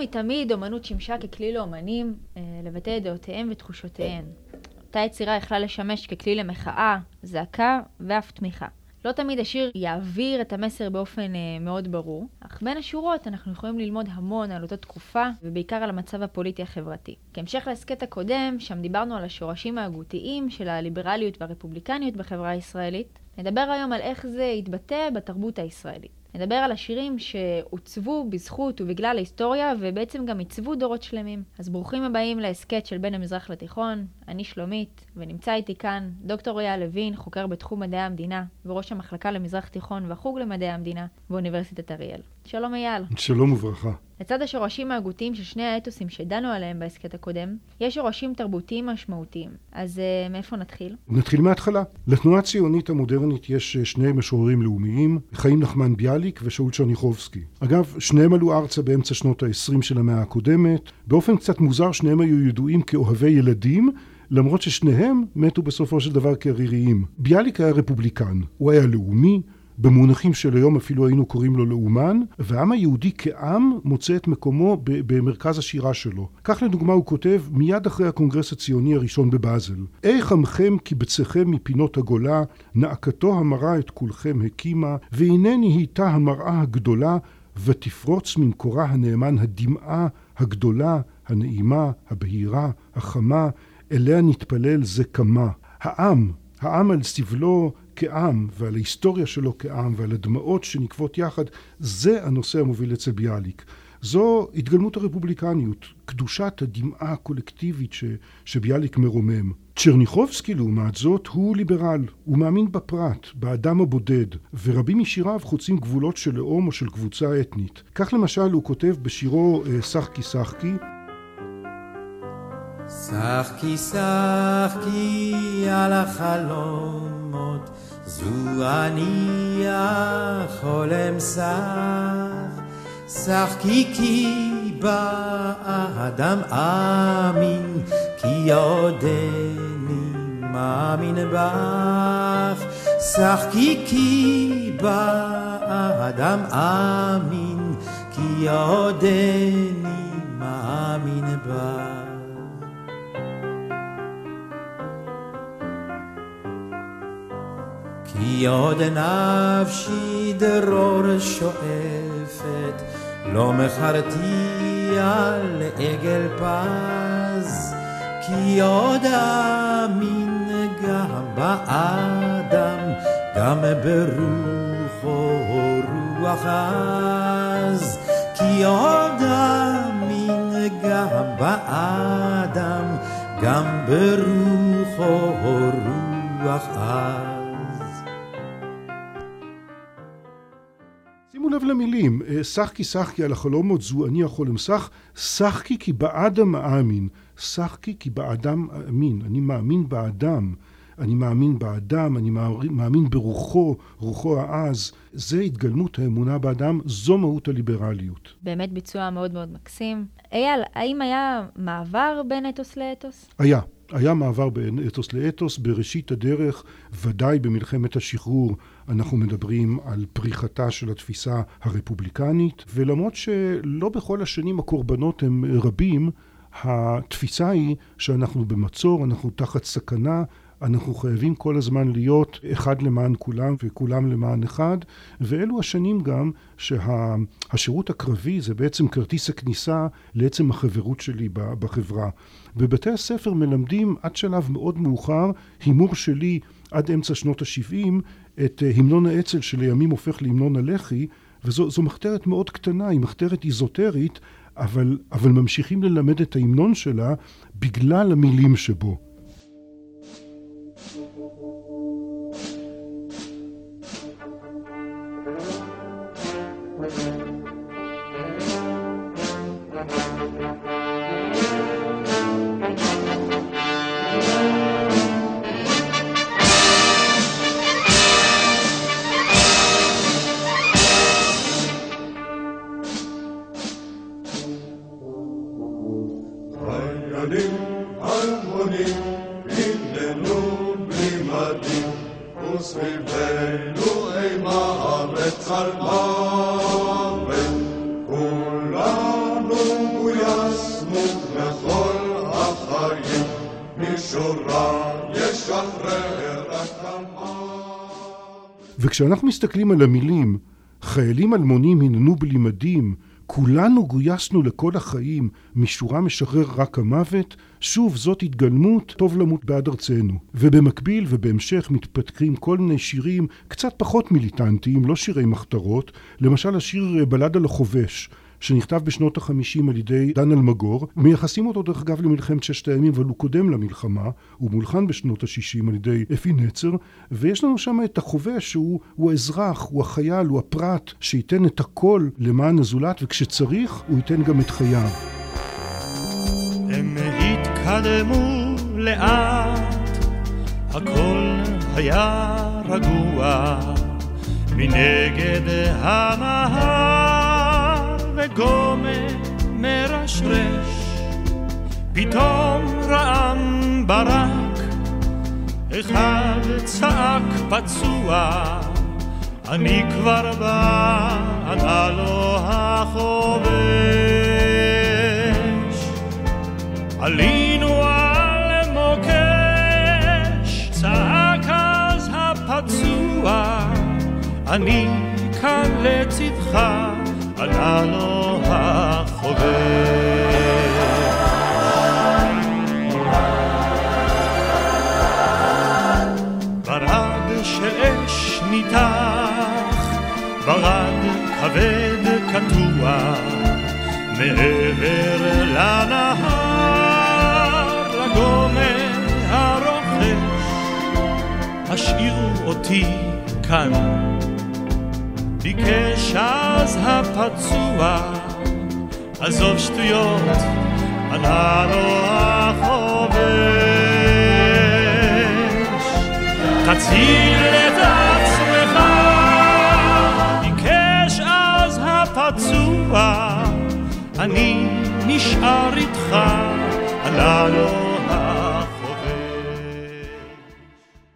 ומתמיד אומנות שימשה ככלי לאומנים אה, לבטא את דעותיהם ותחושותיהם. אותה יצירה יכלה לשמש ככלי למחאה, זעקה ואף תמיכה. לא תמיד השיר יעביר את המסר באופן אה, מאוד ברור, אך בין השורות אנחנו יכולים ללמוד המון על אותה תקופה, ובעיקר על המצב הפוליטי החברתי. כהמשך להסכת הקודם, שם דיברנו על השורשים ההגותיים של הליברליות והרפובליקניות בחברה הישראלית, נדבר היום על איך זה יתבטא בתרבות הישראלית. נדבר על השירים שעוצבו בזכות ובגלל ההיסטוריה ובעצם גם עיצבו דורות שלמים. אז ברוכים הבאים להסכת של בין המזרח לתיכון, אני שלומית, ונמצא איתי כאן דוקטור אייל לוין, חוקר בתחום מדעי המדינה וראש המחלקה למזרח תיכון והחוג למדעי המדינה באוניברסיטת אריאל. שלום אייל. שלום וברכה. לצד השורשים ההגותיים של שני האתוסים שדנו עליהם בהסכת הקודם, יש שורשים תרבותיים משמעותיים. אז uh, מאיפה נתחיל? נתחיל מההתחלה. לתנועה הציונית המודרנית יש אה, שני משוררים לאומיים, חיים נחמן ביאליק ושאול צ'רניחובסקי. אגב, שניהם עלו ארצה באמצע שנות ה-20 של המאה הקודמת. באופן קצת מוזר, שניהם היו ידועים כאוהבי ילדים, למרות ששניהם מתו בסופו של דבר כעריריים. ביאליק היה רפובליקן, הוא היה לאומי, במונחים של היום אפילו היינו קוראים לו לאומן, והעם היהודי כעם מוצא את מקומו במרכז השירה שלו. כך לדוגמה הוא כותב מיד אחרי הקונגרס הציוני הראשון בבאזל: איך עמכם קיבציכם מפינות הגולה, נאקתו המרה את כולכם הקימה, והנה נהייתה המראה הגדולה, ותפרוץ ממקורה הנאמן הדמעה הגדולה, הנעימה, הבהירה, החמה, אליה נתפלל זה כמה. העם, העם על סבלו כעם ועל ההיסטוריה שלו כעם ועל הדמעות שנקבות יחד, זה הנושא המוביל אצל ביאליק. זו התגלמות הרפובליקניות, קדושת הדמעה הקולקטיבית ש, שביאליק מרומם. צ'רניחובסקי לעומת זאת הוא ליברל, הוא מאמין בפרט, באדם הבודד, ורבים משיריו חוצים גבולות של לאום או של קבוצה אתנית. כך למשל הוא כותב בשירו אה, "שחקי שחקי" שחקי שחקי על החלומות זו אני החולם שח, שחקי כי באדם אמין, כי עודני מאמין בך. שחקי כי באדם אמין, כי עודני מאמין בך. כי עוד נפשי דרור שואפת, לא מכרתי על עגל פז, כי עוד אמין גם באדם, גם ברוחו רוח עז, כי עוד אמין גם באדם, גם ברוחו רוח עז. לב למילים, אה, שחקי שחקי על החלומות זו אני החולם שח, שחקי כי באדם מאמין, שחקי כי באדם אאמין, אני מאמין באדם, אני מאמין באדם, אני מאמין ברוחו, רוחו העז, זה התגלמות האמונה באדם, זו מהות הליברליות. באמת ביצוע מאוד מאוד מקסים. אייל, האם היה מעבר בין אתוס לאתוס? היה. היה מעבר בין אתוס לאתוס, בראשית הדרך, ודאי במלחמת השחרור, אנחנו מדברים על פריחתה של התפיסה הרפובליקנית, ולמרות שלא בכל השנים הקורבנות הם רבים, התפיסה היא שאנחנו במצור, אנחנו תחת סכנה, אנחנו חייבים כל הזמן להיות אחד למען כולם וכולם למען אחד, ואלו השנים גם שהשירות שה, הקרבי זה בעצם כרטיס הכניסה לעצם החברות שלי בחברה. בבתי הספר מלמדים עד שלב מאוד מאוחר הימור שלי עד אמצע שנות ה-70 את אה, המנון האצ"ל שלימים הופך להמנון הלח"י וזו מחתרת מאוד קטנה, היא מחתרת איזוטרית אבל, אבל ממשיכים ללמד את ההמנון שלה בגלל המילים שבו. וכשאנחנו מסתכלים על המילים, חיילים אלמונים הננו בלי מדים, כולנו גויסנו לכל החיים, משורה משחרר רק המוות, שוב זאת התגלמות, טוב למות בעד ארצנו. ובמקביל ובהמשך מתפתחים כל מיני שירים קצת פחות מיליטנטיים, לא שירי מחתרות, למשל השיר בלד על החובש. שנכתב בשנות החמישים על ידי דן אלמגור, מייחסים אותו דרך אגב למלחמת ששת הימים, אבל הוא קודם למלחמה, הוא מולחן בשנות השישים על ידי אפי נצר, ויש לנו שם את החובש שהוא הוא האזרח, הוא החייל, הוא הפרט, שייתן את הכל למען הזולת, וכשצריך הוא ייתן גם את חייו. הם התקדמו לאט, הכל היה רגוע מנגד הנהר. וגומא מרשרש, פתאום רעם ברק, אחד צעק פצוע, אני כבר בא, ענה לו החובש. עלינו על מוקש, צעק אז הפצוע, אני כאן לצדך. ענה לו החובש. ברד של אש ניתח, ברד כבד קטוע, מעבר לנהר הגומר הרוכש, השאירו אותי כאן ביקש אז הפצוע, עזוב שטויות, ענה לו החובש. תציל את עצמך, ביקש אז הפצוע, אני נשאר איתך, ענה לו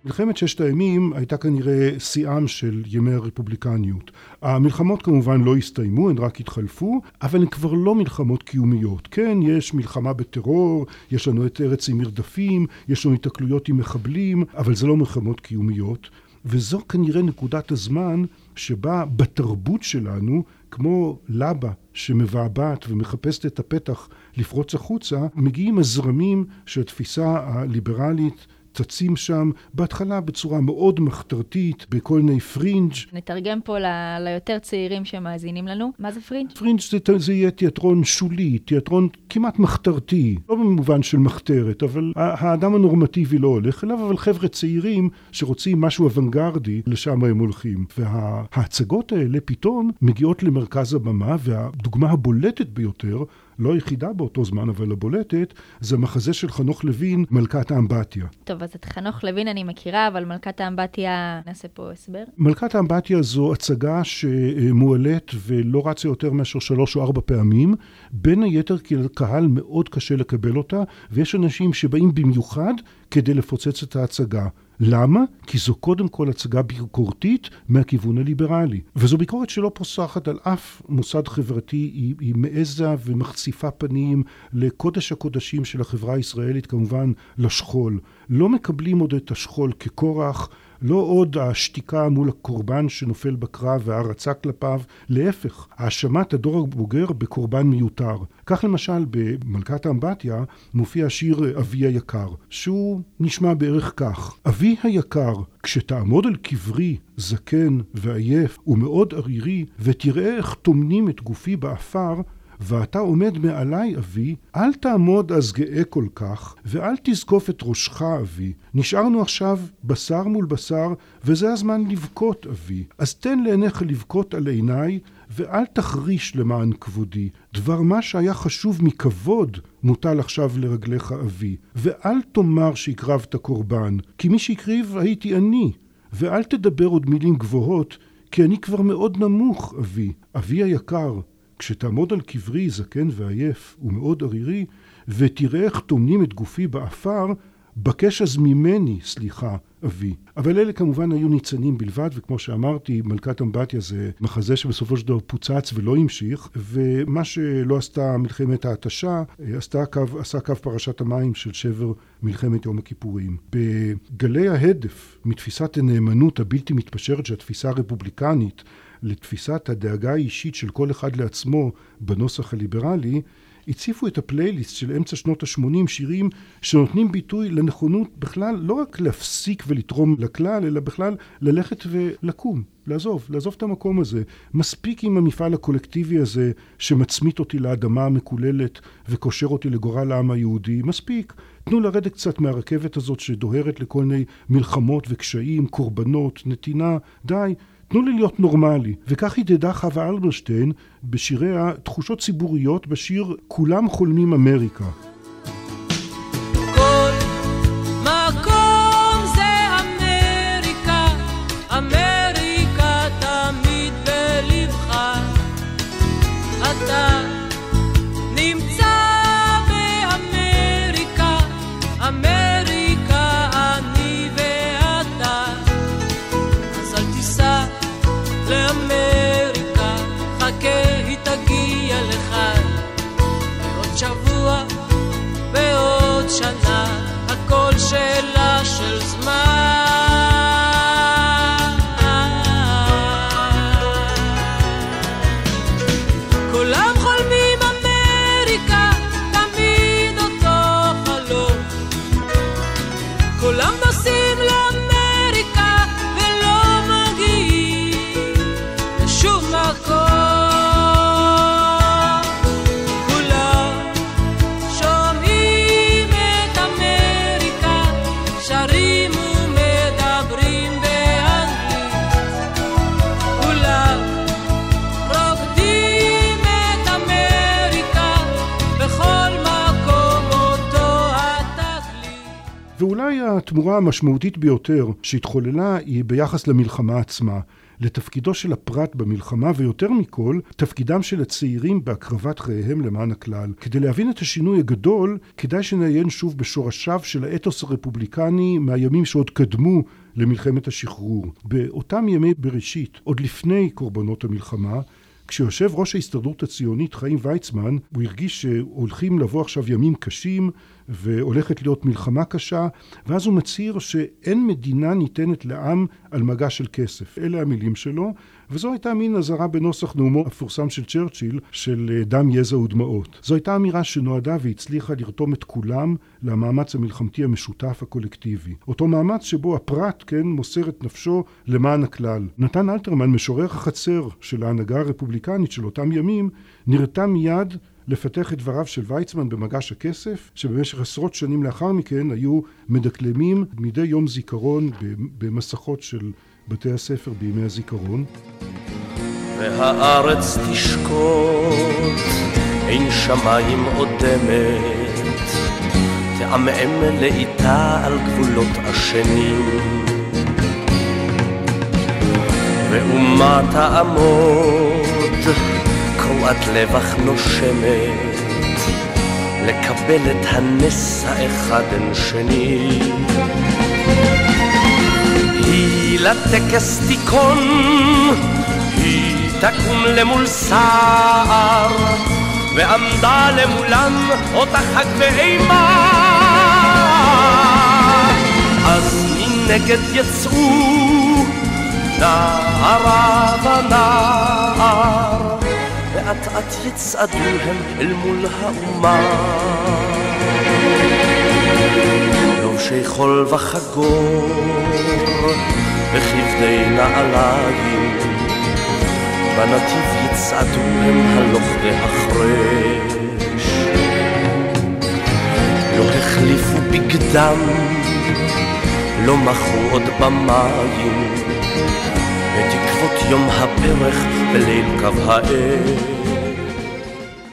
מלחמת ששת הימים הייתה כנראה שיאם של ימי הרפובליקניות. המלחמות כמובן לא הסתיימו, הן רק התחלפו, אבל הן כבר לא מלחמות קיומיות. כן, יש מלחמה בטרור, יש לנו את ארץ עם מרדפים, יש לנו התקלויות עם מחבלים, אבל זה לא מלחמות קיומיות. וזו כנראה נקודת הזמן שבה בתרבות שלנו, כמו לבה שמבעבעת ומחפשת את הפתח לפרוץ החוצה, מגיעים הזרמים של התפיסה הליברלית צצים שם, בהתחלה בצורה מאוד מחתרתית, בכל מיני פרינג'. נתרגם פה ל- ליותר צעירים שמאזינים לנו. מה זה פרינג'? פרינג' זה, זה יהיה תיאטרון שולי, תיאטרון כמעט מחתרתי, לא במובן של מחתרת, אבל האדם הנורמטיבי לא הולך אליו, אבל חבר'ה צעירים שרוצים משהו אוונגרדי, לשם הם הולכים. וההצגות האלה פתאום מגיעות למרכז הבמה, והדוגמה הבולטת ביותר לא היחידה באותו זמן, אבל הבולטת, זה מחזה של חנוך לוין, מלכת האמבטיה. טוב, אז את חנוך לוין אני מכירה, אבל מלכת האמבטיה, נעשה פה הסבר. מלכת האמבטיה זו הצגה שמועלית ולא רצה יותר מאשר שלוש או ארבע פעמים, בין היתר כי לקהל מאוד קשה לקבל אותה, ויש אנשים שבאים במיוחד כדי לפוצץ את ההצגה. למה? כי זו קודם כל הצגה ביקורתית מהכיוון הליברלי. וזו ביקורת שלא פוסחת על אף מוסד חברתי, היא, היא מעזה ומחציפה פנים לקודש הקודשים של החברה הישראלית, כמובן לשכול. לא מקבלים עוד את השכול ככורח, לא עוד השתיקה מול הקורבן שנופל בקרב והערצה כלפיו, להפך, האשמת הדור הבוגר בקורבן מיותר. כך למשל במלכת האמבטיה מופיע השיר אבי היקר, שהוא נשמע בערך כך: אבי היקר, כשתעמוד על קברי, זקן ועייף ומאוד ערירי, ותראה איך טומנים את גופי באפר, ואתה עומד מעלי, אבי, אל תעמוד אז גאה כל כך, ואל תזקוף את ראשך, אבי. נשארנו עכשיו בשר מול בשר, וזה הזמן לבכות, אבי. אז תן לעיניך לבכות על עיניי, ואל תחריש למען כבודי. דבר מה שהיה חשוב מכבוד, מוטל עכשיו לרגליך, אבי. ואל תאמר שהקרבת קורבן, כי מי שהקריב הייתי אני. ואל תדבר עוד מילים גבוהות, כי אני כבר מאוד נמוך, אבי. אבי היקר, כשתעמוד על קברי זקן ועייף ומאוד ערירי, ותראה איך טומנים את גופי באפר, בקש אז ממני סליחה, אבי. אבל אלה כמובן היו ניצנים בלבד, וכמו שאמרתי, מלכת אמבטיה זה מחזה שבסופו של דבר פוצץ ולא המשיך, ומה שלא עשתה מלחמת ההתשה, עשתה קו, עשה קו פרשת המים של שבר מלחמת יום הכיפורים. בגלי ההדף מתפיסת הנאמנות הבלתי מתפשרת של התפיסה הרפובליקנית לתפיסת הדאגה האישית של כל אחד לעצמו בנוסח הליברלי, הציפו את הפלייליסט של אמצע שנות ה-80 שירים שנותנים ביטוי לנכונות בכלל לא רק להפסיק ולתרום לכלל, אלא בכלל ללכת ולקום, לעזוב, לעזוב את המקום הזה. מספיק עם המפעל הקולקטיבי הזה שמצמית אותי לאדמה המקוללת וקושר אותי לגורל העם היהודי, מספיק. תנו לרדת קצת מהרכבת הזאת שדוהרת לכל מיני מלחמות וקשיים, קורבנות, נתינה, די. תנו לי להיות נורמלי. וכך התדדה חווה אלברשטיין בשיריה תחושות ציבוריות בשיר "כולם חולמים אמריקה". התמורה המשמעותית ביותר שהתחוללה היא ביחס למלחמה עצמה, לתפקידו של הפרט במלחמה, ויותר מכל, תפקידם של הצעירים בהקרבת חייהם למען הכלל. כדי להבין את השינוי הגדול, כדאי שנעיין שוב בשורשיו של האתוס הרפובליקני מהימים שעוד קדמו למלחמת השחרור. באותם ימי בראשית, עוד לפני קורבנות המלחמה, כשיושב ראש ההסתדרות הציונית חיים ויצמן, הוא הרגיש שהולכים לבוא עכשיו ימים קשים והולכת להיות מלחמה קשה, ואז הוא מצהיר שאין מדינה ניתנת לעם על מגע של כסף. אלה המילים שלו, וזו הייתה מין אזהרה בנוסח נאומו המפורסם של צ'רצ'יל, של אה, דם, יזע ודמעות. זו הייתה אמירה שנועדה והצליחה לרתום את כולם למאמץ המלחמתי המשותף הקולקטיבי. אותו מאמץ שבו הפרט, כן, מוסר את נפשו למען הכלל. נתן אלתרמן, משורר החצר של ההנהגה הרפובליקנית של אותם ימים, נרתם מיד לפתח את דבריו של ויצמן במגש הכסף, שבמשך עשרות שנים לאחר מכן היו מדקלמים מדי יום זיכרון במסכות של בתי הספר בימי הזיכרון. והארץ תשקוט, אין שמיים אודמת, תעמעם לאיטה על גבולות השנים. ואומה תעמוד, קרועת לבח נושמת, לקבל את הנס האחד אין שני. לטקס תיכון, היא תקום למול סער, ועמדה למולם אותה חג ואימה. אז מנגד יצאו נערה ונער, ואט אט יצעדו הם אל מול האומה. לובשי חול וחגור, וכבדי נעליים, בנתיב יצעדו הם הלוך והחרש. לא החליפו בגדם, לא מחו עוד במים, את עקבות יום הפרח בליל קו האש.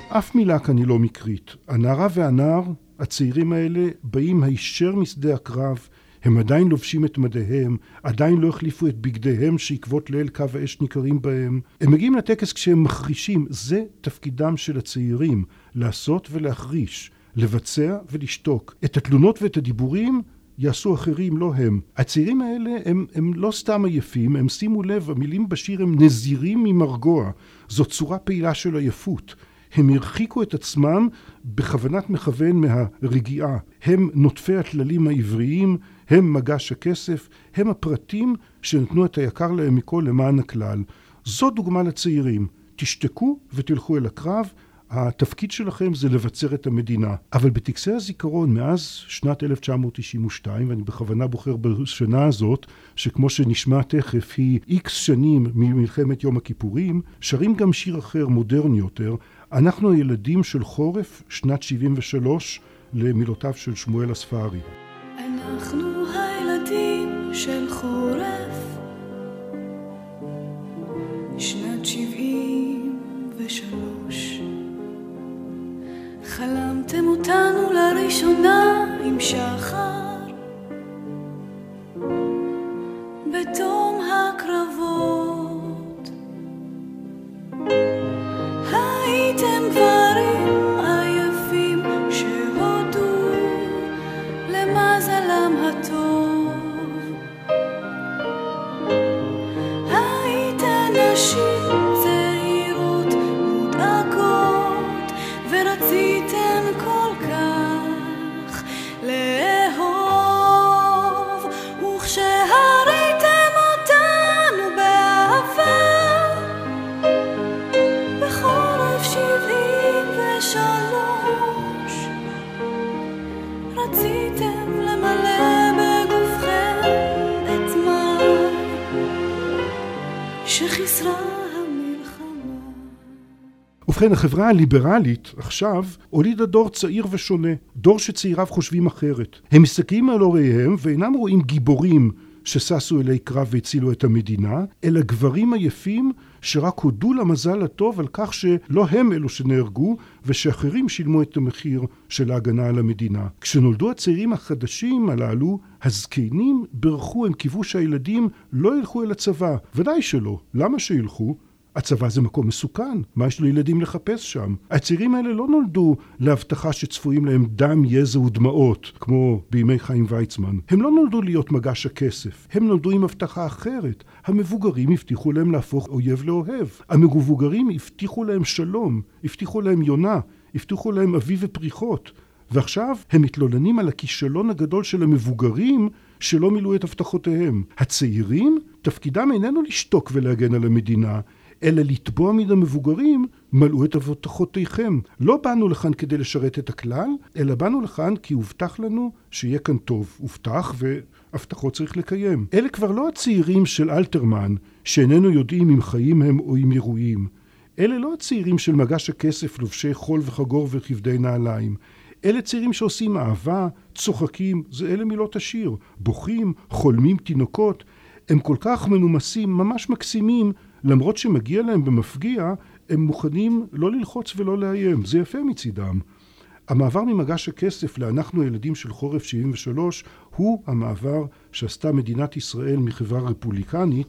אף מילה כאן היא לא מקרית. הנערה והנער הצעירים האלה באים הישר משדה הקרב, הם עדיין לובשים את מדיהם, עדיין לא החליפו את בגדיהם שעקבות ליל קו האש ניכרים בהם. הם מגיעים לטקס כשהם מחרישים, זה תפקידם של הצעירים, לעשות ולהחריש, לבצע ולשתוק. את התלונות ואת הדיבורים יעשו אחרים, לא הם. הצעירים האלה הם, הם לא סתם עייפים, הם שימו לב, המילים בשיר הם נזירים ממרגוע. זו צורה פעילה של עייפות. הם הרחיקו את עצמם בכוונת מכוון מהרגיעה. הם נוטפי הטללים העבריים, הם מגש הכסף, הם הפרטים שנתנו את היקר להם מכל למען הכלל. זו דוגמה לצעירים. תשתקו ותלכו אל הקרב, התפקיד שלכם זה לבצר את המדינה. אבל בטקסי הזיכרון מאז שנת 1992, ואני בכוונה בוחר בשנה הזאת, שכמו שנשמע תכף היא איקס שנים ממלחמת יום הכיפורים, שרים גם שיר אחר, מודרני יותר, אנחנו הילדים של חורף, שנת 73, למילותיו של שמואל הספארי. אנחנו הילדים של חורף, שנת 73. חלמתם אותנו לראשונה עם שחר, בתום הקרבות. הייתם גברים ובכן, החברה הליברלית עכשיו הולידה דור צעיר ושונה, דור שצעיריו חושבים אחרת. הם מסתכלים על הוריהם ואינם רואים גיבורים שששו אלי קרב והצילו את המדינה, אלא גברים עייפים שרק הודו למזל הטוב על כך שלא הם אלו שנהרגו ושאחרים שילמו את המחיר של ההגנה על המדינה. כשנולדו הצעירים החדשים הללו, הזקנים בירכו, הם קיוו שהילדים לא ילכו אל הצבא. ודאי שלא. למה שילכו? הצבא זה מקום מסוכן, מה יש לילדים לחפש שם? הצעירים האלה לא נולדו להבטחה שצפויים להם דם, יזע ודמעות, כמו בימי חיים ויצמן. הם לא נולדו להיות מגש הכסף, הם נולדו עם הבטחה אחרת. המבוגרים הבטיחו להם להפוך אויב לאוהב. המבוגרים הבטיחו להם שלום, הבטיחו להם יונה, הבטיחו להם אביב ופריחות. ועכשיו הם מתלוננים על הכישלון הגדול של המבוגרים שלא מילאו את הבטחותיהם. הצעירים, תפקידם איננו לשתוק ולהגן על המדינה, אלא לתבוע מן המבוגרים, מלאו את הבטחותיכם. לא באנו לכאן כדי לשרת את הכלל, אלא באנו לכאן כי הובטח לנו שיהיה כאן טוב. הובטח והבטחות צריך לקיים. אלה כבר לא הצעירים של אלתרמן, שאיננו יודעים אם חיים הם או אם אירועים. אלה לא הצעירים של מגש הכסף, לובשי חול וחגור וכבדי נעליים. אלה צעירים שעושים אהבה, צוחקים, זה אלה מילות השיר. בוכים, חולמים תינוקות. הם כל כך מנומסים, ממש מקסימים, למרות שמגיע להם במפגיע, הם מוכנים לא ללחוץ ולא לאיים. זה יפה מצידם. המעבר ממגש הכסף ל"אנחנו הילדים של חורף 73" הוא המעבר שעשתה מדינת ישראל מחברה רפובליקנית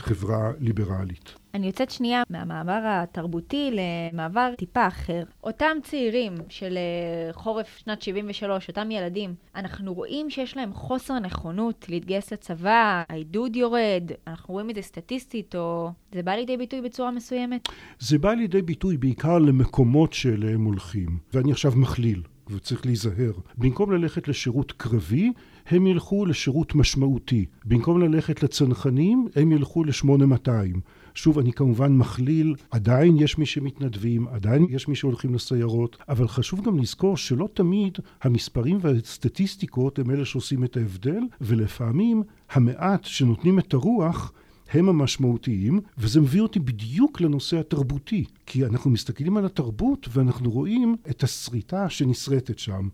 לחברה ליברלית. אני יוצאת שנייה מהמעבר התרבותי למעבר טיפה אחר. אותם צעירים של אה, חורף שנת 73, אותם ילדים, אנחנו רואים שיש להם חוסר נכונות להתגייס לצבא, העידוד יורד, אנחנו רואים את זה סטטיסטית, או זה בא לידי ביטוי בצורה מסוימת? זה בא לידי ביטוי בעיקר למקומות שאליהם הולכים, ואני עכשיו מכליל. וצריך להיזהר. במקום ללכת לשירות קרבי, הם ילכו לשירות משמעותי. במקום ללכת לצנחנים, הם ילכו ל-8200. שוב, אני כמובן מכליל, עדיין יש מי שמתנדבים, עדיין יש מי שהולכים לסיירות, אבל חשוב גם לזכור שלא תמיד המספרים והסטטיסטיקות הם אלה שעושים את ההבדל, ולפעמים המעט שנותנים את הרוח הם המשמעותיים, וזה מביא אותי בדיוק לנושא התרבותי, כי אנחנו מסתכלים על התרבות ואנחנו רואים את הסריטה שנשרטת שם.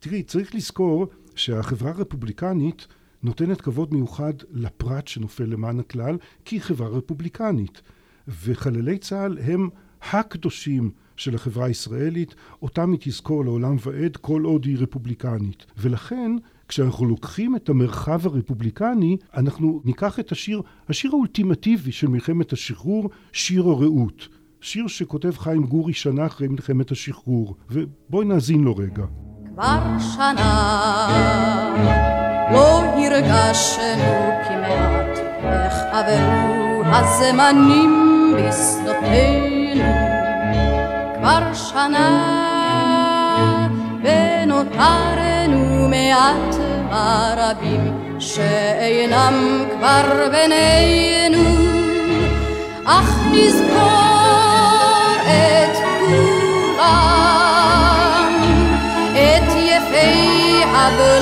תראי, צריך לזכור שהחברה הרפובליקנית נותנת כבוד מיוחד לפרט שנופל למען הכלל, כי היא חברה רפובליקנית. וחללי צה"ל הם הקדושים של החברה הישראלית, אותם היא תזכור לעולם ועד כל עוד היא רפובליקנית. ולכן, כשאנחנו לוקחים את המרחב הרפובליקני, אנחנו ניקח את השיר, השיר האולטימטיבי של מלחמת השחרור, שיר הרעות. שיר שכותב חיים גורי שנה אחרי מלחמת השחרור, ובואי נאזין לו רגע. כבר שנה לא הרגשנו כמעט איך עברו הזמנים בשדותינו כבר שנה ונותרנו מעט הרבים שאינם כבר בינינו אך נזכור את כולם יפי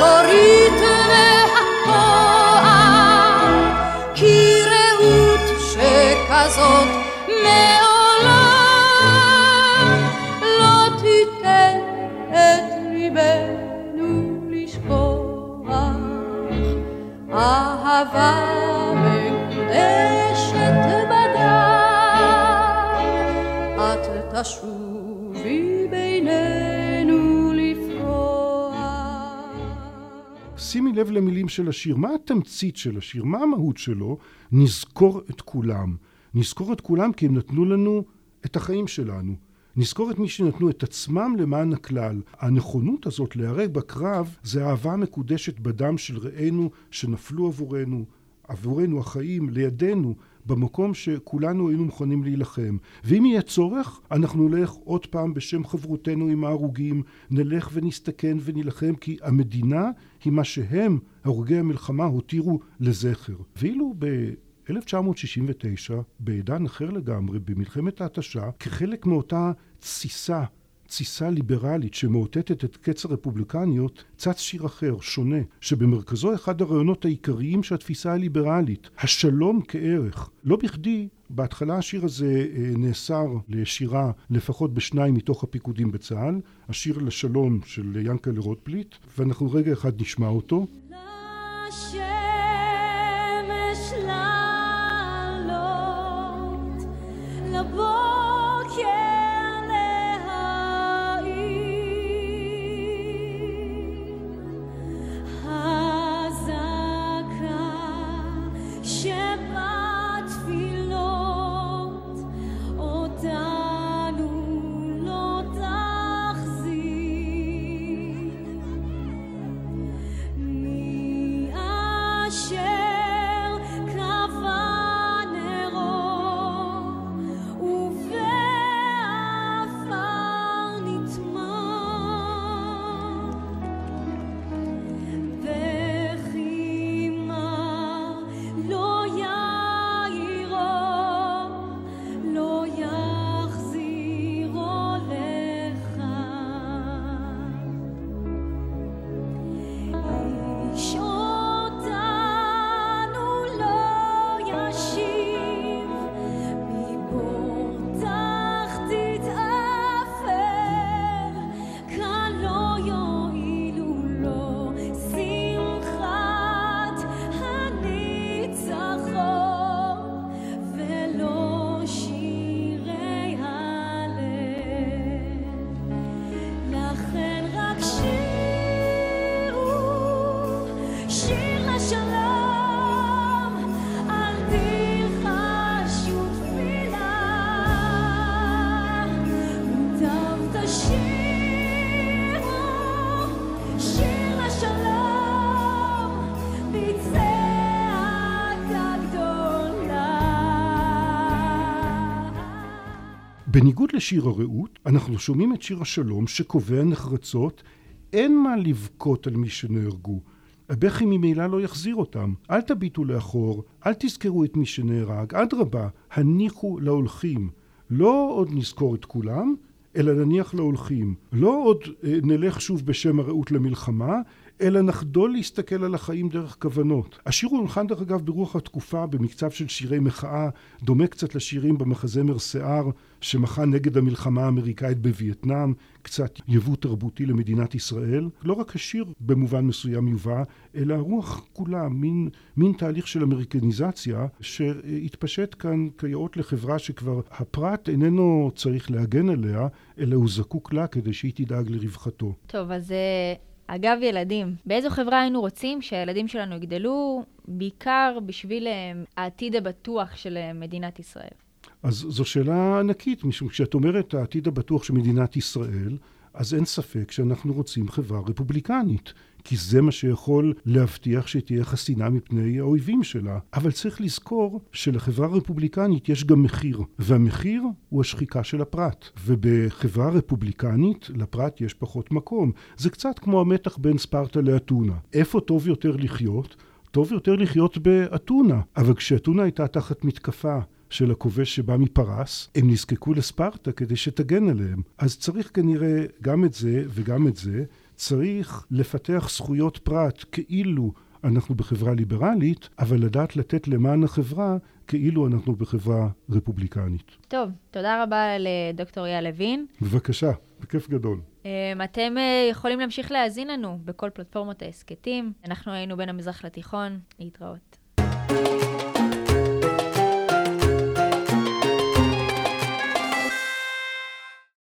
שימי לב למילים של השיר. מה התמצית של השיר? מה המהות שלו? נזכור את כולם. נזכור את כולם כי הם נתנו לנו את החיים שלנו. נזכור את מי שנתנו את עצמם למען הכלל. הנכונות הזאת להיהרג בקרב זה אהבה מקודשת בדם של רעינו שנפלו עבורנו, עבורנו החיים, לידינו, במקום שכולנו היינו מוכנים להילחם. ואם יהיה צורך, אנחנו נלך עוד פעם בשם חברותינו עם ההרוגים, נלך ונסתכן ונילחם, כי המדינה היא מה שהם, הרוגי המלחמה, הותירו לזכר. ואילו ב... 1969, בעידן אחר לגמרי, במלחמת ההתשה, כחלק מאותה תסיסה, תסיסה ליברלית שמאותתת את קץ הרפובליקניות, צץ שיר אחר, שונה, שבמרכזו אחד הרעיונות העיקריים של התפיסה הליברלית, השלום כערך. לא בכדי, בהתחלה השיר הזה אה, נאסר לשירה לפחות בשניים מתוך הפיקודים בצה"ל, השיר לשלום של ינקלה רוטבליט, ואנחנו רגע אחד נשמע אותו. לשמש בניגוד לשיר הרעות, אנחנו שומעים את שיר השלום שקובע נחרצות אין מה לבכות על מי שנהרגו. הבכי ממילא לא יחזיר אותם. אל תביטו לאחור, אל תזכרו את מי שנהרג. אדרבה, הניחו להולכים. לא עוד נזכור את כולם, אלא נניח להולכים. לא עוד אה, נלך שוב בשם הרעות למלחמה, אלא נחדול להסתכל על החיים דרך כוונות. השיר הולחן דרך אגב ברוח התקופה במקצב של שירי מחאה, דומה קצת לשירים במחזמר שיער שמחה נגד המלחמה האמריקאית בווייטנאם, קצת יבוא תרבותי למדינת ישראל. לא רק השיר במובן מסוים יובא, אלא הרוח כולה, מין, מין תהליך של אמריקניזציה שהתפשט כאן כיאות לחברה שכבר הפרט איננו צריך להגן עליה, אלא הוא זקוק לה כדי שהיא תדאג לרווחתו. טוב, אז אה, אגב ילדים, באיזו חברה היינו רוצים שהילדים שלנו יגדלו, בעיקר בשביל אה, העתיד הבטוח של אה, מדינת ישראל? אז זו שאלה ענקית, משום שכשאת אומרת העתיד הבטוח של מדינת ישראל, אז אין ספק שאנחנו רוצים חברה רפובליקנית. כי זה מה שיכול להבטיח שתהיה חסינה מפני האויבים שלה. אבל צריך לזכור שלחברה רפובליקנית יש גם מחיר, והמחיר הוא השחיקה של הפרט. ובחברה רפובליקנית לפרט יש פחות מקום. זה קצת כמו המתח בין ספרטה לאתונה. איפה טוב יותר לחיות? טוב יותר לחיות באתונה. אבל כשאתונה הייתה תחת מתקפה של הכובש שבא מפרס, הם נזקקו לספרטה כדי שתגן עליהם. אז צריך כנראה גם את זה וגם את זה. צריך לפתח זכויות פרט כאילו אנחנו בחברה ליברלית, אבל לדעת לתת למען החברה כאילו אנחנו בחברה רפובליקנית. טוב, תודה רבה לדוקטור אייל לוין. בבקשה, בכיף גדול. אמ, אתם אה, יכולים להמשיך להאזין לנו בכל פלטפורמות ההסכתים. אנחנו היינו בין המזרח לתיכון. להתראות.